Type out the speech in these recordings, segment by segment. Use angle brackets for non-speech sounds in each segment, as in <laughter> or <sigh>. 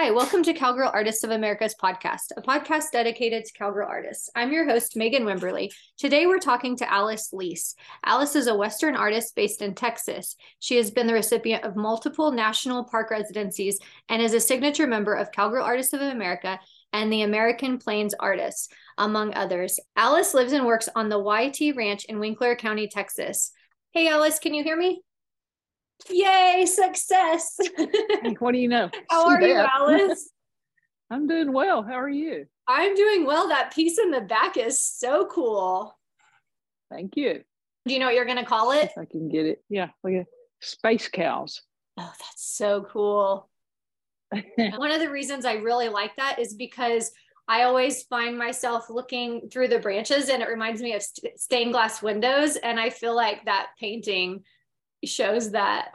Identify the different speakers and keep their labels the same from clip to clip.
Speaker 1: Hi, welcome to Cowgirl Artists of America's podcast, a podcast dedicated to cowgirl artists. I'm your host, Megan Wimberly. Today we're talking to Alice Leese. Alice is a Western artist based in Texas. She has been the recipient of multiple national park residencies and is a signature member of Cowgirl Artists of America and the American Plains Artists, among others. Alice lives and works on the YT Ranch in Winkler County, Texas. Hey, Alice, can you hear me? Yay, success.
Speaker 2: Hey, what do you know? <laughs>
Speaker 1: How
Speaker 2: See
Speaker 1: are you. Alice? <laughs>
Speaker 2: I'm doing well. How are you?
Speaker 1: I'm doing well. That piece in the back is so cool.
Speaker 2: Thank you.
Speaker 1: Do you know what you're going to call it?
Speaker 2: If I can get it. Yeah, look at space cows.
Speaker 1: Oh, that's so cool. <laughs> One of the reasons I really like that is because I always find myself looking through the branches and it reminds me of st- stained glass windows. And I feel like that painting shows that.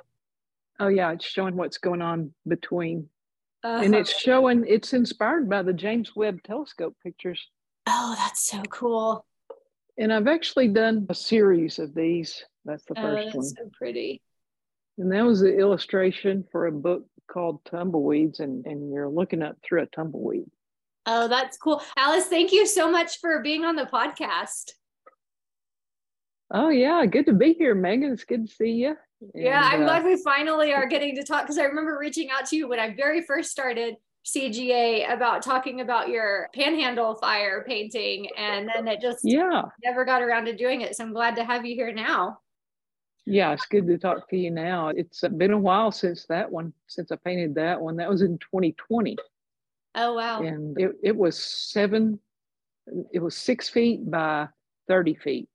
Speaker 2: oh yeah, it's showing what's going on between,
Speaker 1: Uh,
Speaker 2: and it's showing. It's inspired by the James Webb Telescope pictures.
Speaker 1: oh, that's so cool.
Speaker 2: And I've actually done a series of these. That's the
Speaker 1: Oh,
Speaker 2: first
Speaker 1: that's
Speaker 2: one,
Speaker 1: so pretty.
Speaker 2: and that was the illustration for a book called Tumbleweeds, and and you're looking up through a tumbleweed.
Speaker 1: Oh, that's cool. Alice, thank you so much for being on the podcast.
Speaker 2: Oh yeah, good to be here, Megan. It's good to see you.
Speaker 1: Yeah, I'm
Speaker 2: uh,
Speaker 1: glad we finally are getting to talk because I remember reaching out to you when I very first started CGA about talking about your panhandle fire painting, and then it just
Speaker 2: Yeah,
Speaker 1: never got around to doing it. So I'm glad to have you here now.
Speaker 2: Yeah, it's good to talk to you now. It's been a while since that one, since I painted that one. That was in 2020.
Speaker 1: Oh wow,
Speaker 2: And it, it was seven, it was six feet by 30 feet.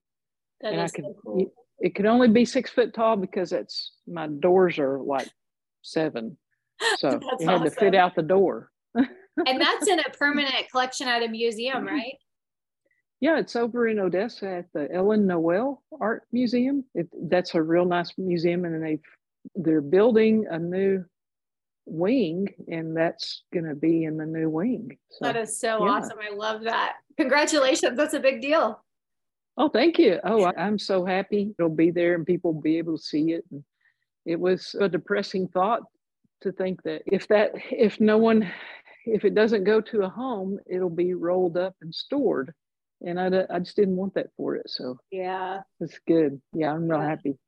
Speaker 1: That
Speaker 2: and I could,
Speaker 1: so cool.
Speaker 2: it could only be six foot tall because it's, my doors are like seven. <laughs> So
Speaker 1: That's
Speaker 2: it had to fit out the door.
Speaker 1: And that's in a <laughs> permanent collection at a museum, mm-hmm. right?
Speaker 2: Yeah, it's over in Odessa at the Ellen Noel Art Museum. It, that's a real nice museum, and they've they're building a new wing, and that's going to be in the new wing. So,
Speaker 1: That is so
Speaker 2: yeah.
Speaker 1: awesome. I love that. Congratulations. That's a big deal.
Speaker 2: Oh, thank you. Oh, I'm so happy it'll be there, and people will be able to see it. And it was a depressing thought to think that if that if no one if it doesn't go to a home, it'll be rolled up and stored. And I, I just didn't want that for it. So
Speaker 1: Yeah.
Speaker 2: it's good. Yeah, I'm real
Speaker 1: Yeah.
Speaker 2: happy.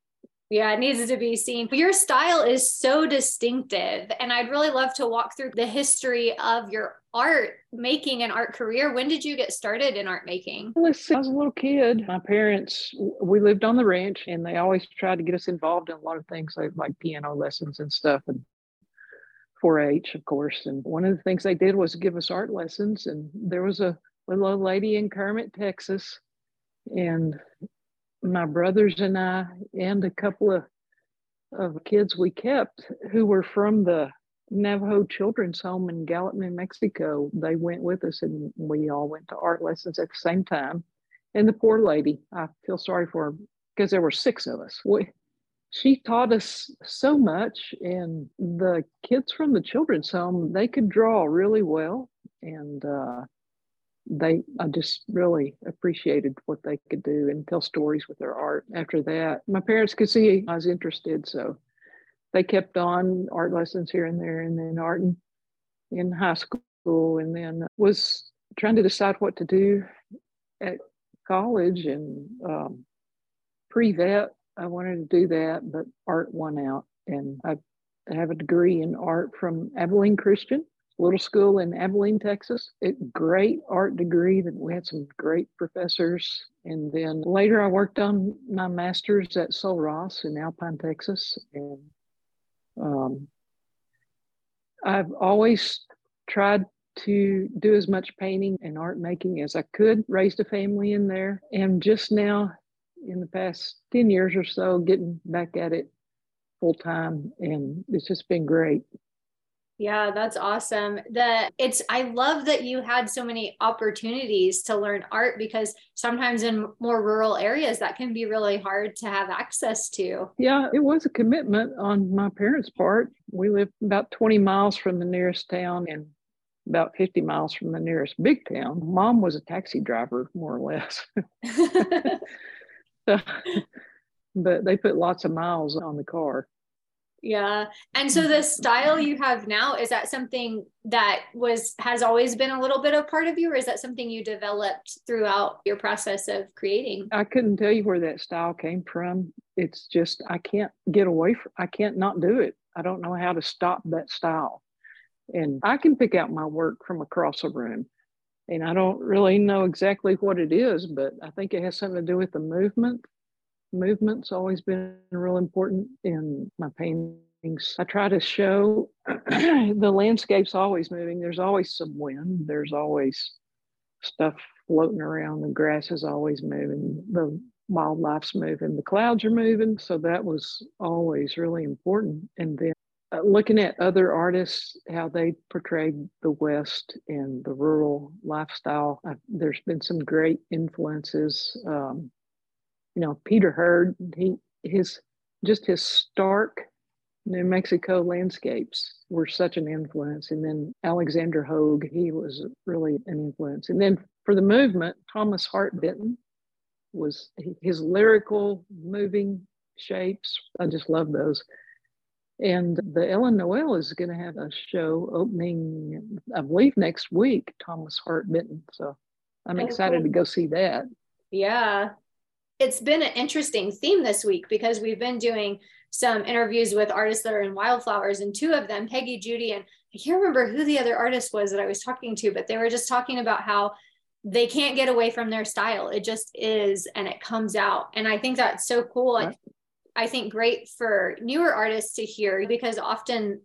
Speaker 1: Yeah, it needs to be seen. Your style is so distinctive, and I'd really love to walk through the history of your art making and art career. When did you get started in art making?
Speaker 2: I was a little kid. My parents, we lived on the ranch, and they always tried to get us involved in a lot of things like, like piano lessons and stuff, and 4-H, of course. And one of the things they did was give us art lessons. And there was a little old lady in Kermit, Texas, and my brothers and I, and a couple of of kids we kept who were from the Navajo Children's Home in Gallup, New Mexico. They went with us and we all went to art lessons at the same time. And the poor lady, I feel sorry for her because there were six of us. We, she taught us so much, and the kids from the children's home they could draw really well, and uh, they I just really appreciated what they could do and tell stories with their art. After that, my parents could see I was interested, so they kept on art lessons here and there, and then art in, in high school, and then was trying to decide what to do at college and um, pre-vet. I wanted to do that, but art won out, and I have a degree in art from Abilene Christian little school in Abilene, Texas. A great art degree that we had some great professors. And then later I worked on my master's at Sul Ross in Alpine, Texas. And um, I've always tried to do as much painting and art making as I could, raised a family in there. And just now, in the past 10 years or so, getting back at it full time. And it's just been great.
Speaker 1: Yeah, that's awesome. The it's I love that you had so many opportunities to learn art because sometimes in more rural areas that can be really hard to have access to.
Speaker 2: Yeah, it was a commitment on my parents' part. We lived about 20 miles from the nearest town and about 50 miles from the nearest big town. Mom was a taxi driver, more or less. <laughs> <laughs> So, but they put lots of miles on the car.
Speaker 1: Yeah. And so the style you have now, is that something that was has always been a little bit of part of you, or is that something you developed throughout your process of creating?
Speaker 2: I couldn't tell you where that style came from. It's just I can't get away from I can't not do it. I don't know how to stop that style. And I can pick out my work from across a room. And I don't really know exactly what it is, but I think it has something to do with the movement movement's always been real important in my paintings. I try to show <clears throat> the landscape's always moving. There's always some wind. There's always stuff floating around. The grass is always moving. The wildlife's moving. The clouds are moving. So that was always really important. And then uh, looking at other artists, how they portrayed the West and the rural lifestyle, I, there's been some great influences. Um, you know, Peter Hurd, he his just his stark New Mexico landscapes were such an influence. And then Alexander Hogue, he was really an influence. And then for the movement, Thomas Hart Benton was his lyrical, moving shapes. I just love those. And the Ellen Noel is going to have a show opening, I believe, next week, Thomas Hart Benton. So I'm oh, excited to go see that.
Speaker 1: Yeah it's been an interesting theme this week because we've been doing some interviews with artists that are in wildflowers and two of them peggy judy and i can't remember who the other artist was that i was talking to but they were just talking about how they can't get away from their style. It just is and it comes out. And i think that's so cool. Right. I, I think great for newer artists to hear because often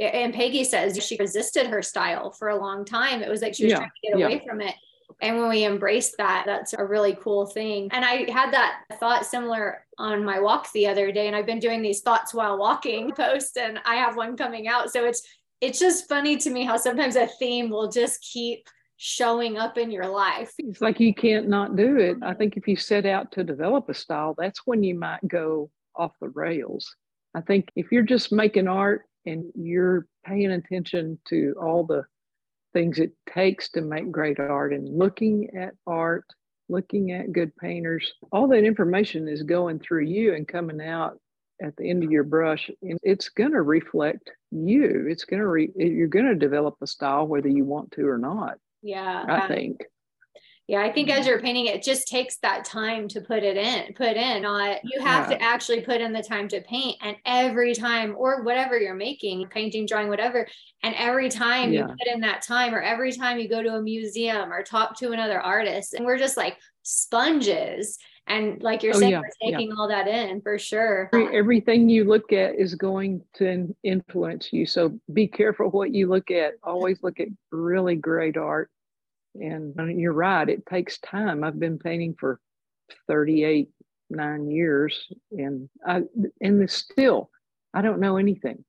Speaker 1: and peggy says she resisted her style for a long time. It was like she was yeah. trying to get away from it and when we embrace that, that's a really cool thing. And I had that thought similar on my walk the other day. And I've been doing these thoughts while walking posts, and I have one coming out. So it's it's just funny to me how sometimes a theme will just keep showing up in your life.
Speaker 2: It's like you can't not do it. I mm-hmm. think if you set out to develop a style, that's when you might go off the rails. I think if you're just making art and you're paying attention to all the things it takes to make great art and looking at art, looking at good painters, all that information is going through you and coming out at the end of your brush and it's going to reflect you. It's going to re- you're going to develop a style whether you want to or not
Speaker 1: yeah
Speaker 2: i think
Speaker 1: yeah i think as mm-hmm. you're painting it just takes that time to put it in put in uh, you have yeah. to actually put in the time to paint and every time or whatever you're making painting drawing whatever and every time yeah. you put in that time or every time you go to a museum or talk to another artist and we're just like sponges and like you're oh, saying yeah, we're taking all that in for sure
Speaker 2: everything you look at is going to influence you so be careful what you look at always look at really great art and uh, you're right, it takes time. I've been painting for 38, nine years, and I and still I don't know anything.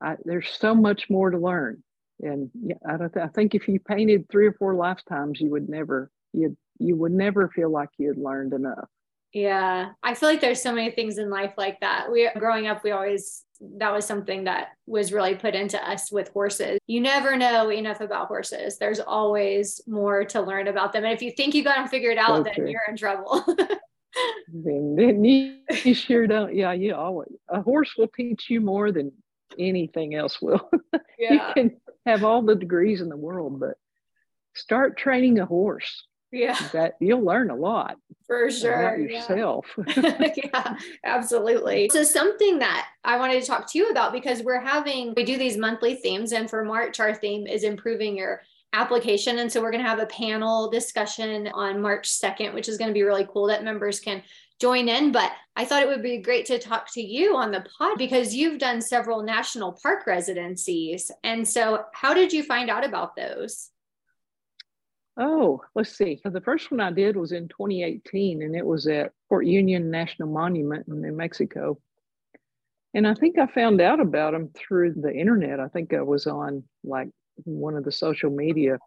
Speaker 2: I, there's so much more to learn, and I don't. I think if you painted three or four lifetimes, you would never you you would never feel like you had learned enough.
Speaker 1: Yeah, I feel like there's so many things in life like that. We growing up, we always that was something that was really put into us with horses. You never know enough about horses. There's always more to learn about them. And if you think you got them figured out, okay. then you're in trouble. <laughs>
Speaker 2: then, then you, you sure don't. Yeah, you always a horse will teach you more than anything else will. <laughs> Yeah. you can have all the degrees in the world, but start training a horse
Speaker 1: yeah. <laughs>
Speaker 2: That you'll learn a lot.
Speaker 1: For sure
Speaker 2: yourself.
Speaker 1: Yeah. <laughs> <laughs> yeah absolutely. So something that i wanted to talk to you about because we're having we do these monthly themes and for march our theme is improving your application. And so we're going to have a panel discussion on march 2nd which is going to be really cool that members can join in. But i thought it would be great to talk to you on the pod because you've done several national park residencies. And so how did you find out about those
Speaker 2: Oh, let's see. The first one I did was in 2018, and it was at Fort Union National Monument in New Mexico. And I think I found out about them through the internet. I think I was on like one of the social media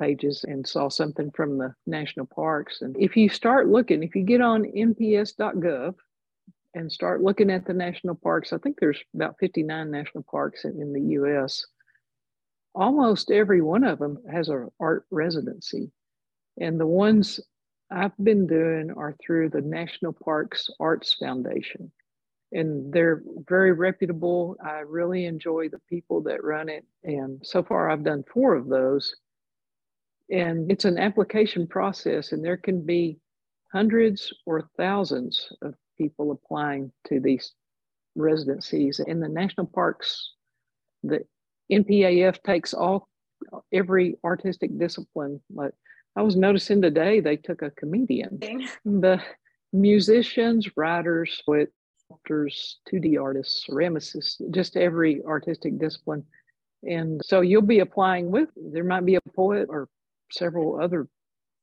Speaker 2: pages and saw something from the national parks. And if you start looking, if you get on nps.gov and start looking at the national parks, I think there's about 59 national parks in, in the US almost every one of them has an art residency. And the ones I've been doing are through the National Parks Arts Foundation. and they're very reputable. I really enjoy the people that run it. And so far, I've done four of those. And it's an application process, and there can be hundreds or thousands of people applying to these residencies. In the national parks, the NPAF takes all every artistic discipline. Like I was noticing today, they took a comedian, the musicians, writers, poets, sculptors, 2D artists, ceramicists, just every artistic discipline. And so you'll be applying with, there might be a poet or several other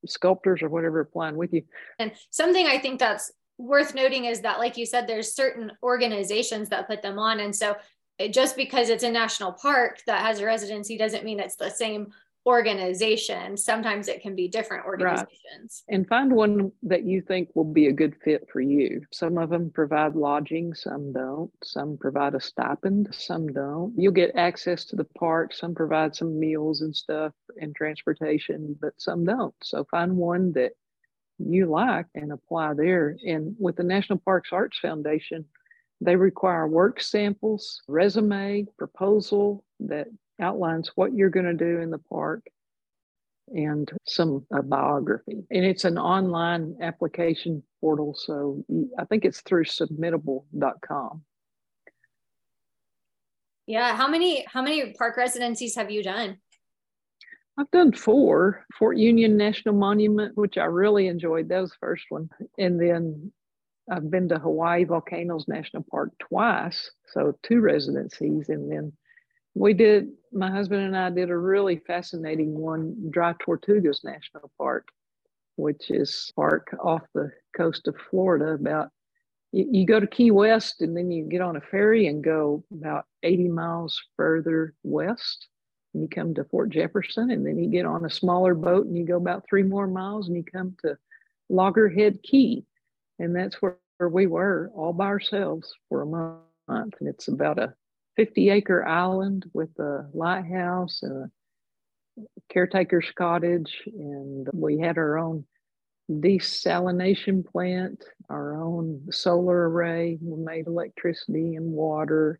Speaker 2: sculptors or whatever applying with you.
Speaker 1: And something I think that's worth noting is that, like you said, there's certain organizations that put them on. And so just because it's a national park that has a residency doesn't mean it's the same organization. Sometimes it can be different organizations.
Speaker 2: Right. And find one that you think will be a good fit for you. Some of them provide lodging, some don't. Some provide a stipend, some don't. You'll get access to the park. Some provide some meals and stuff and transportation, but some don't. So find one that you like and apply there. And with the National Parks Arts Foundation, they require work samples, resume, proposal that outlines what you're going to do in the park and some biography. And it's an online application portal. So I think it's through submittable.com.
Speaker 1: Yeah. How many how many park residencies have you done?
Speaker 2: I've done four. Fort Union National Monument, which I really enjoyed. That was the first one. And then I've been to Hawaii Volcanoes National Park twice. So two residencies. And then we did, my husband and I did a really fascinating one, Dry Tortugas National Park, which is park off the coast of Florida. About you, you go to Key West and then you get on a ferry and go about 80 miles further west. And you come to Fort Jefferson, and then you get on a smaller boat and you go about three more miles and you come to Loggerhead Key. And that's where, we were all by ourselves for a month. And it's about a 50 acre island with a lighthouse and a caretaker's cottage. And we had our own desalination plant, our own solar array. We made electricity and water.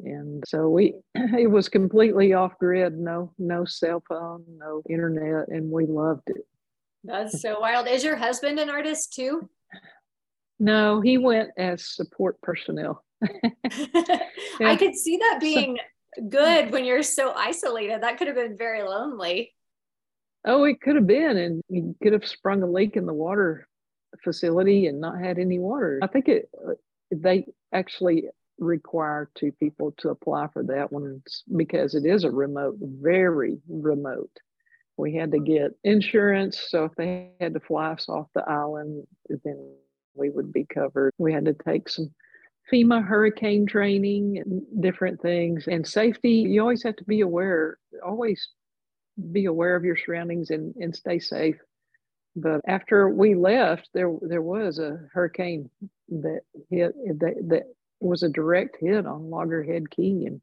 Speaker 2: And so we <clears throat> it was completely off grid, no no cell phone, no internet, and we loved it.
Speaker 1: That's so wild. Is your husband an artist too?
Speaker 2: No, he went as support personnel. <laughs>
Speaker 1: I could see that being good when you're so isolated. That could have been very lonely.
Speaker 2: Oh, it could have been. And you could have sprung a leak in the water facility and not had any water. I think it uh, they actually require two people to apply for that one because it is a remote, very remote. We had to get insurance. So if they had to fly us off the island, then we would be covered. We had to take some FEMA hurricane training and different things and safety. You always have to be aware, always be aware of your surroundings and, and stay safe. But after we left, there there was a hurricane that hit that, that was a direct hit on Loggerhead Key, and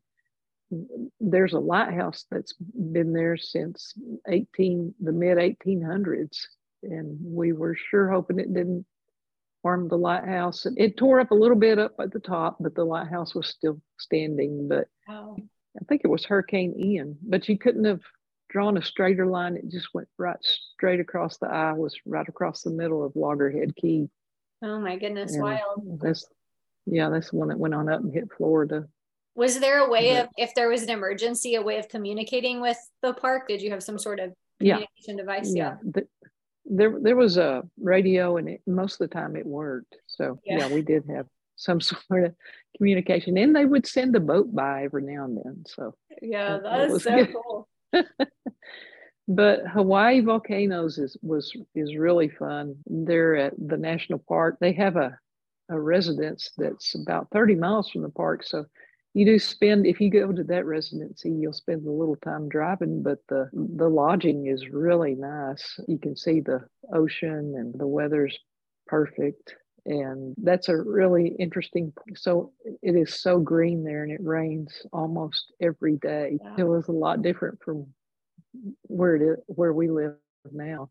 Speaker 2: there's a lighthouse that's been there since 18 the mid 1800s, and we were sure hoping it didn't harmed the lighthouse. And It tore up a little bit up at the top, but the lighthouse was still standing. But oh. I think it was Hurricane Ian, but you couldn't have drawn a straighter line. It just went right straight across the eye, was right across the middle of Loggerhead Key.
Speaker 1: Oh my goodness, and wild.
Speaker 2: That's yeah, that's the one that went on up and hit Florida.
Speaker 1: Was there a way of if there was an emergency, a way of communicating with the park? Did you have some sort of communication
Speaker 2: yeah,
Speaker 1: device?
Speaker 2: Yeah. yeah. The, there there was a radio and it, most of the time it worked so yeah. yeah. we did have some <laughs> sort of communication and they would send a boat by every now and then so
Speaker 1: yeah that's so good. cool <laughs> <laughs>
Speaker 2: but hawaii volcanoes is was is really fun they're at the national park they have a a residence that's about 30 miles from the park so you do spend if you go to that residency you'll spend a little time driving but the the lodging is really nice you can see the ocean and the weather's perfect and that's a really interesting so it is so green there and it rains almost every day wow. it was a lot different from where it is where we live now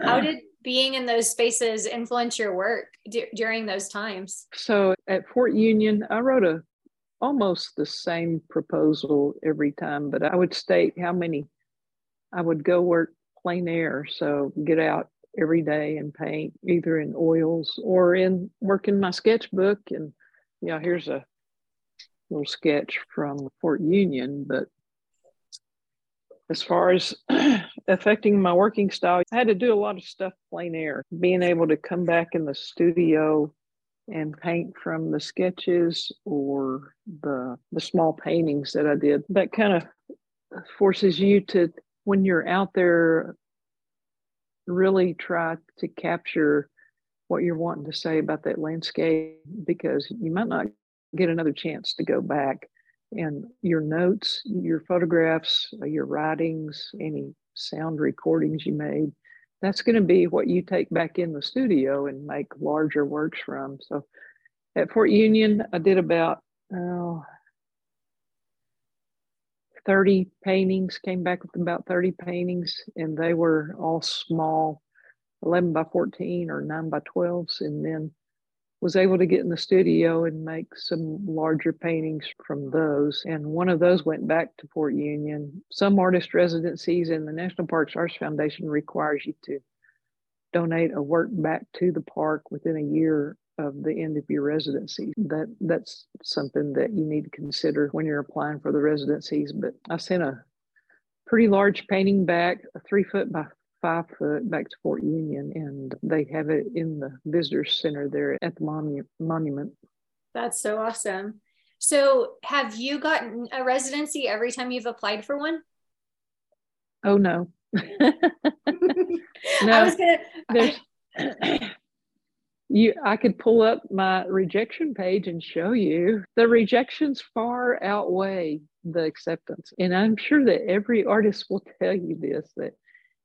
Speaker 1: how did being in those spaces influence your work d- during those times?
Speaker 2: So at Fort Union, I wrote a almost the same proposal every time, but I would state how many I would go work plein air. So get out every day and paint either in oils or in work in my sketchbook. And yeah, here's a little sketch from Fort Union, but as far as <clears throat> affecting my working style, I had to do a lot of stuff plein air. Being able to come back in the studio and paint from the sketches or the the small paintings that I did, that kind of forces you to when you're out there really try to capture what you're wanting to say about that landscape because you might not get another chance to go back. And your notes, your photographs, your writings, any sound recordings you made, that's going to be what you take back in the studio and make larger works from. So at Fort Union, I did about oh, 30 paintings, came back with about 30 paintings, and they were all small 11 by 14 or 9 by 12s. And then was able to get in the studio and make some larger paintings from those. And one of those went back to Fort Union. Some artist residencies in the National Parks Arts Foundation requires you to donate a work back to the park within a year of the end of your residency. That that's something that you need to consider when you're applying for the residencies. But I sent a pretty large painting back, a three foot by five foot back to Fort Union, and they have it in the visitor center there at the monu- monument.
Speaker 1: That's so awesome. So, have you gotten a residency every time you've applied for one?
Speaker 2: Oh no. <laughs> no,
Speaker 1: I was gonna.
Speaker 2: you, I could pull up my rejection page and show you the rejections far outweigh the acceptance, and I'm sure that every artist will tell you this that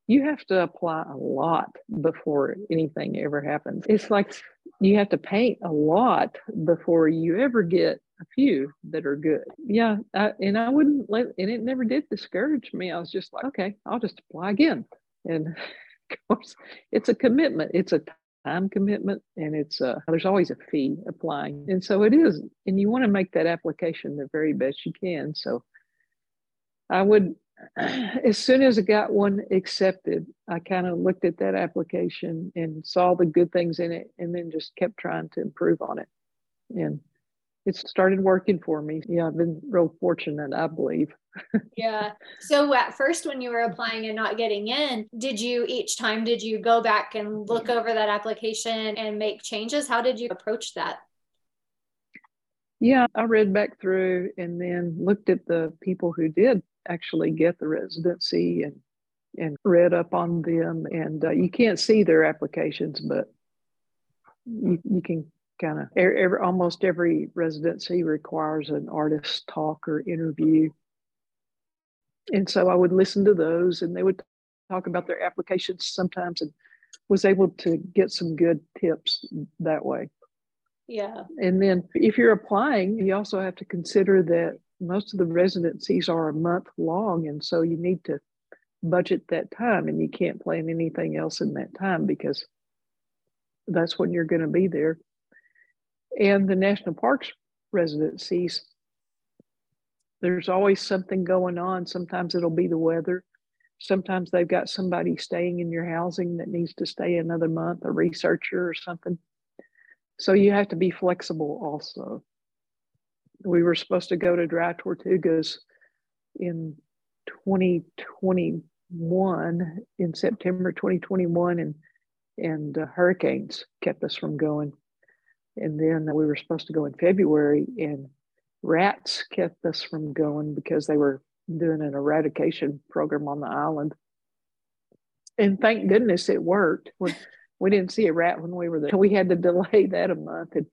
Speaker 2: you have to apply a lot before anything ever happens. It's like you have to paint a lot before you ever get a few that are good. Yeah. I, and I wouldn't let, and it never did discourage me. I was just like, okay, I'll just apply again. And <laughs> of course, it's a commitment. It's a time commitment and it's a, there's always a fee applying. And so it is. And you want to make that application the very best you can. So I would as soon as I got one accepted, I kind of looked at that application and saw the good things in it and then just kept trying to improve on it. And it started working for me. Yeah, I've been real fortunate, I believe. <laughs>
Speaker 1: yeah. So at first when you were applying and not getting in, did you each time did you go back and look over that application and make changes? How did you approach that?
Speaker 2: Yeah, I read back through and then looked at the people who did actually get the residency and and read up on them. And uh, you can't see their applications, but you, you can kind of every, almost every residency requires an artist talk or interview. And so I would listen to those, and they would talk about their applications sometimes, and was able to get some good tips that way.
Speaker 1: Yeah.
Speaker 2: And then if you're applying, you also have to consider that most of the residencies are a month long and so you need to budget that time and you can't plan anything else in that time because that's when you're going to be there. And the national parks residencies there's always something going on. Sometimes it'll be the weather. Sometimes they've got somebody staying in your housing that needs to stay another month a researcher or something so you have to be flexible also. We were supposed to go to dry tortugas in 2021 in September 2021 and and uh, hurricanes kept us from going. And then we were supposed to go in February and rats kept us from going because they were doing an eradication program on the island. And thank goodness it worked we didn't see a rat when we were there we had to delay <laughs> that a month and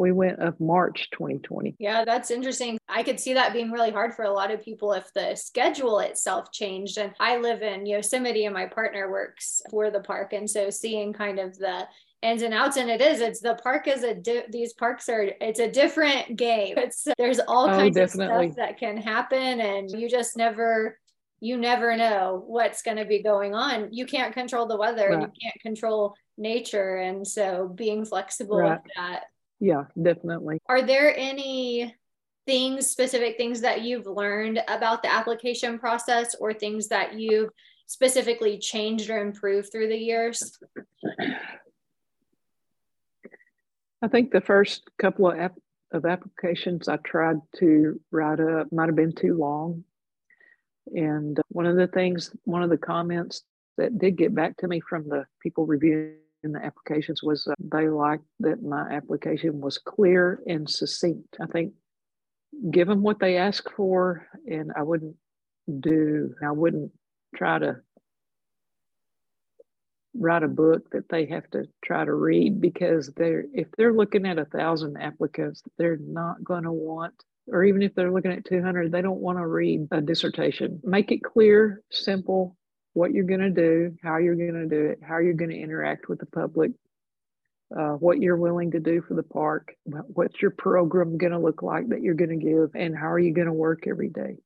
Speaker 2: we went of March 2020.
Speaker 1: Yeah, that's interesting. I could see that being really hard for a lot of people if the schedule itself changed. And I live in Yosemite and my partner works for the park. And so seeing kind of the ins and outs and it is it's the park is a di- these parks are it's a different game it's there's all oh, kinds definitely. of stuff that can happen and you just never you never know what's going to be going on. You can't control the weather, right. you can't control nature. And so being flexible right. with that.
Speaker 2: Yeah, definitely.
Speaker 1: Are there any things, specific things that you've learned about the application process or things that you've specifically changed or improved through the years?
Speaker 2: I think the first couple of, ap- of applications I tried to write up might have been too long. And one of the things, one of the comments that did get back to me from the people reviewing the applications was uh, they liked that my application was clear and succinct. I think give them what they ask for, and I wouldn't do, I wouldn't try to write a book that they have to try to read because they're if they're looking at a thousand applicants they're not going to want or even if they're looking at 200 they don't want to read a dissertation make it clear simple what you're going to do how you're going to do it how you're going to interact with the public uh, what you're willing to do for the park what's your program going to look like that you're going to give and how are you going to work every day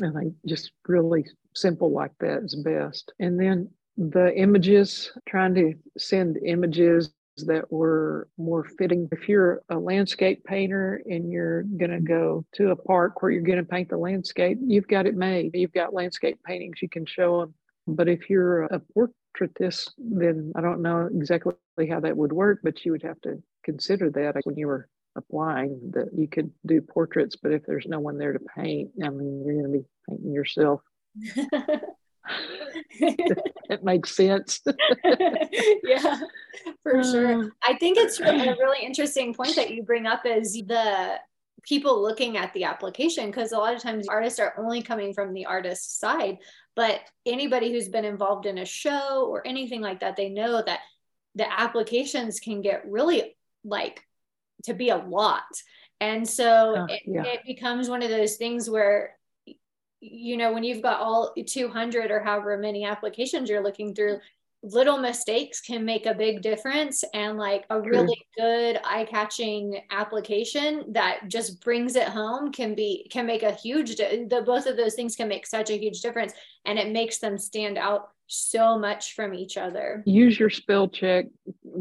Speaker 2: And I think just really simple like that is best. And then the images, trying to send images that were more fitting. If you're a landscape painter and you're going to go to a park where you're going to paint the landscape, you've got it made. You've got landscape paintings you can show them. But if you're a portraitist, then I don't know exactly how that would work, but you would have to consider that when you were applying that you could do portraits, but if there's no one there to paint, I mean, you're going to be painting yourself. <laughs> <laughs> it makes sense. <laughs>
Speaker 1: yeah, for sure. Um, I think it's a <clears throat> really interesting point that you bring up is the people looking at the application because a lot of times artists are only coming from the artist side but anybody who's been involved in a show or anything like that they know that the applications can get really like to be a lot and so oh, it, yeah. it becomes one of those things where you know when you've got all 200 or however many applications you're looking through little mistakes can make a big difference and like a really good eye-catching application that just brings it home can be can make a huge the both of those things can make such a huge difference and it makes them stand out so much from each other.
Speaker 2: Use your spell check.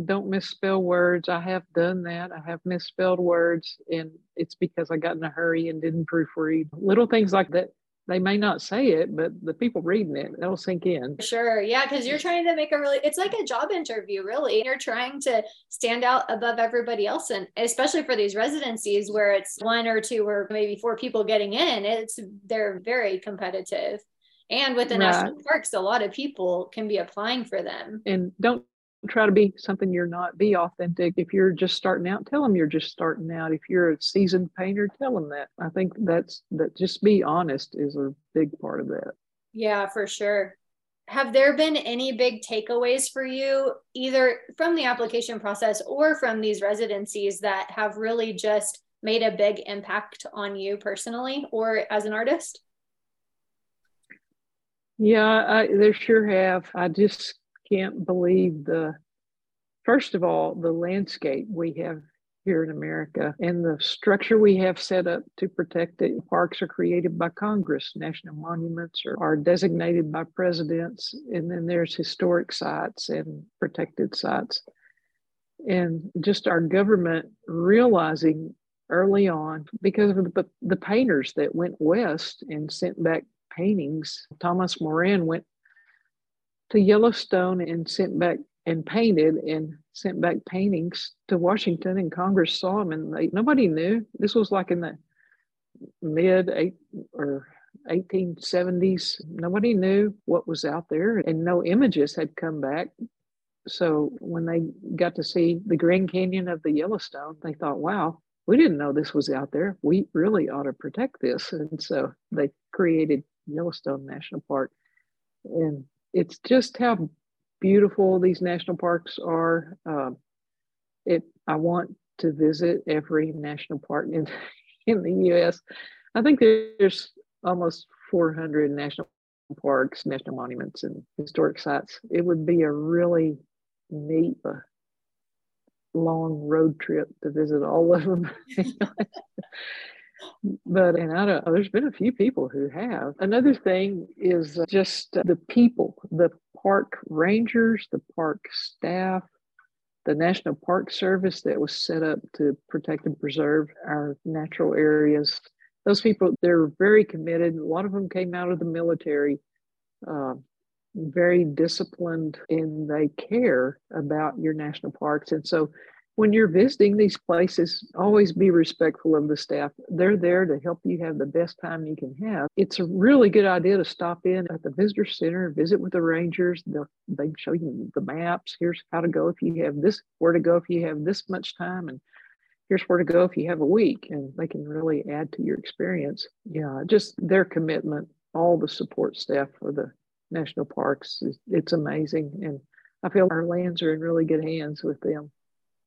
Speaker 2: Don't misspell words. I have done that. I have misspelled words and it's because i got in a hurry and didn't proofread. Little things like that they may not say it, but the people reading it, that'll sink in.
Speaker 1: Sure. Yeah. Cause you're trying to make a really, it's like a job interview, really. You're trying to stand out above everybody else. And especially for these residencies where it's one or two or maybe four people getting in, it's, they're very competitive. And with the right. national parks, a lot of people can be applying for them.
Speaker 2: And don't try to be something you're not be authentic. If you're just starting out tell them you're just starting out. If you're a seasoned painter tell them that. I think that's that just be honest is a big part of that.
Speaker 1: Yeah for sure. Have there been any big takeaways for you either from the application process or from these residencies that have really just made a big impact on you personally or as an artist?
Speaker 2: Yeah I, there sure have. I just can't believe the, first of all, the landscape we have here in America and the structure we have set up to protect it. Parks are created by Congress, national monuments are, are designated by presidents, and then there's historic sites and protected sites. And just our government realizing early on, because of the, the painters that went west and sent back paintings, Thomas Moran went to Yellowstone and sent back and painted and sent back paintings to Washington and Congress saw them and they, nobody knew. This was like in the mid eight or 1870s. Nobody knew what was out there and no images had come back. So when they got to see the Grand Canyon of the Yellowstone, they thought, wow, we didn't know this was out there. We really ought to protect this. And so they created Yellowstone National Park. And it's just how beautiful these national parks are. Um, it I want to visit every national park in <laughs> in the U.S. I think there's almost 400 national parks, national monuments, and historic sites. It would be a really neat, uh, long road trip to visit all of them. <laughs> <laughs> but and I don't. There's been a few people who have. Another thing is just the people, the park rangers, the park staff, the National Park Service that was set up to protect and preserve our natural areas. Those people, they're very committed. A lot of them came out of the military, uh, very disciplined, and they care about your national parks. And so when you're visiting these places, always be respectful of the staff. They're there to help you have the best time you can have. It's a really good idea to stop in at the visitor center, visit with the rangers. They'll they show you the maps. Here's how to go if you have this, where to go if you have this much time, and here's where to go if you have a week. And they can really add to your experience. Yeah, just their commitment, all the support staff for the national parks, it's amazing. And I feel our lands are in really good hands with them.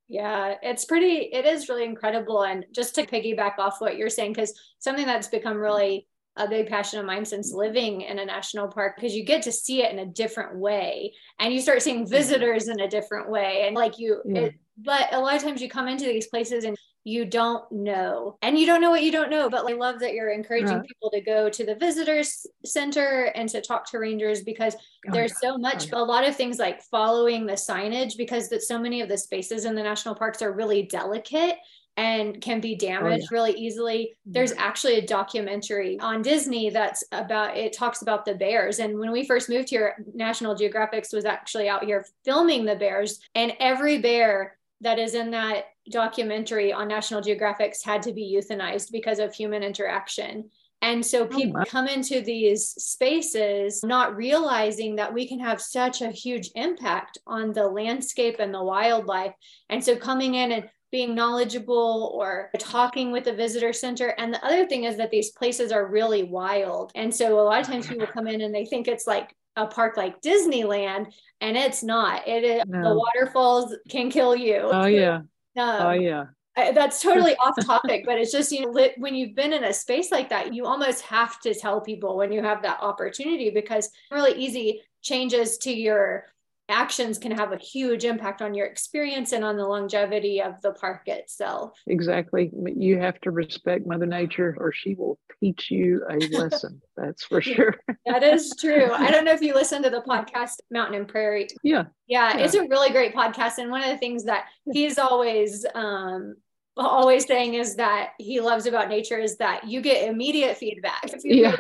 Speaker 1: Yeah, it's pretty, it is really incredible. And just to piggyback off what you're saying, because something that's become really a big passion of mine since living in a national park, because you get to see it in a different way and you start seeing mm-hmm. visitors in a different way. And like you, yeah. it, but a lot of times you come into these places and you don't know and you don't know what you don't know but i love that you're encouraging right. people to go to the visitors center and to talk to rangers because oh, there's yeah. so much oh, a lot of things like following the signage because that so many of the spaces in the national parks are really delicate and can be oh, damaged oh, yeah. really easily. There's mm-hmm. actually a documentary on Disney that's about it talks about the bears. And when we first moved here, National Geographic was actually out here filming the bears, and every bear that is in that documentary on National Geographic's had to be euthanized because of human interaction. And so oh, people oh come into these spaces not realizing that we can have such a huge impact on the landscape and the wildlife. And so coming in and being knowledgeable or talking with the visitor center. And the other thing is that these places are really wild. And so a lot of times people come in and they think it's like a park like Disneyland, and it's not. It is no. the waterfalls can kill you.
Speaker 2: Oh yeah. Um, oh yeah.
Speaker 1: That's totally off topic, but it's just you know when you've been in a space like that, you almost have to tell people when you have that opportunity because really easy changes to your actions can have a huge impact on your experience and on the longevity of the park itself.
Speaker 2: Exactly. You have to respect Mother Nature or she will teach you a <laughs> lesson. That's for sure.
Speaker 1: that is true. I don't know if you listen to the <laughs> podcast Mountain and Prairie.
Speaker 2: Yeah.
Speaker 1: yeah. Yeah, it's a really great podcast. And one of the things that he's always um always saying is that he loves about nature is that you get immediate feedback. If you yeah.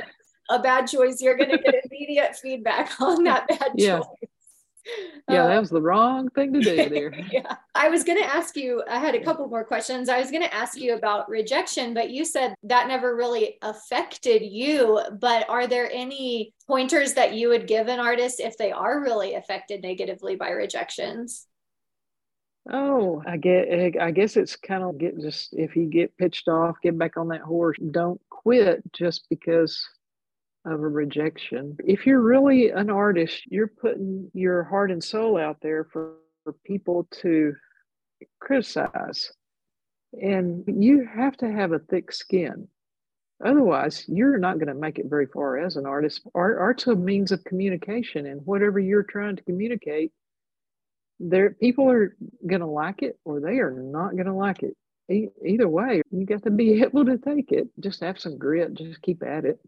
Speaker 1: a bad choice, you're going to get <laughs> immediate feedback on that bad yeah. choice <laughs>
Speaker 2: yeah, that um, was the wrong thing to do <laughs> there.
Speaker 1: yeah. I was going to ask you, I had a couple more questions. I was going to ask you about rejection, but you said that never really affected you. But are there any pointers that you would give an artist if they are really affected negatively by rejections?
Speaker 2: Oh, I get. I guess it's kind of get just if you get pitched off, get back on that horse. Don't quit just because of a rejection. If you're really an artist, you're putting your heart and soul out there for, for people to criticize. And you have to have a thick skin. Otherwise, you're not going to make it very far as an artist. Art, art's a means of communication, and whatever you're trying to communicate, there people are going to like it or they are not going to like it. E- either way, you got to be <laughs> able to take it. Just have some grit. Just keep at it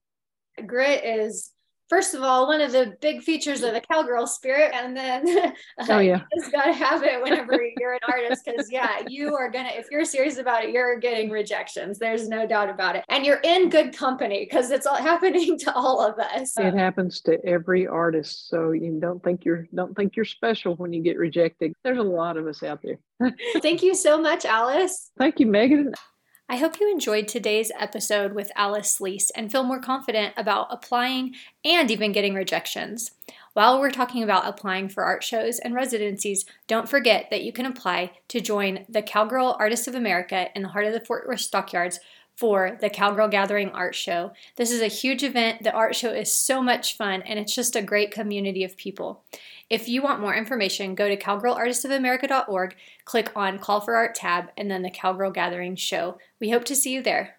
Speaker 1: grit is first of all one of the big features of the cowgirl spirit and then <laughs>
Speaker 2: oh yeah. <laughs>
Speaker 1: you just got to have it whenever you're an artist because yeah you are gonna if you're serious about it you're getting rejections there's no doubt about it. And you're in good company because it's all <laughs> happening to all of us.
Speaker 2: It happens to every artist so you don't think you're don't think you're special when you get rejected. There's a lot of us out there.
Speaker 1: Thank you so much alice.
Speaker 2: Thank you megan
Speaker 1: I hope you enjoyed today's episode with Alice Leese and feel more confident about applying and even getting rejections. While we're talking about applying for art shows and residencies, don't forget that you can apply to join the Cowgirl Artists of America in the heart of the Fort Worth Stockyards for the Cowgirl Gathering Art Show. This is a huge event. The art show is so much fun and it's just a great community of people. If you want more information, go to cowgirlartistsofamerica.org, click on Call for Art tab, and then the Cowgirl Gathering show. We hope to see you there.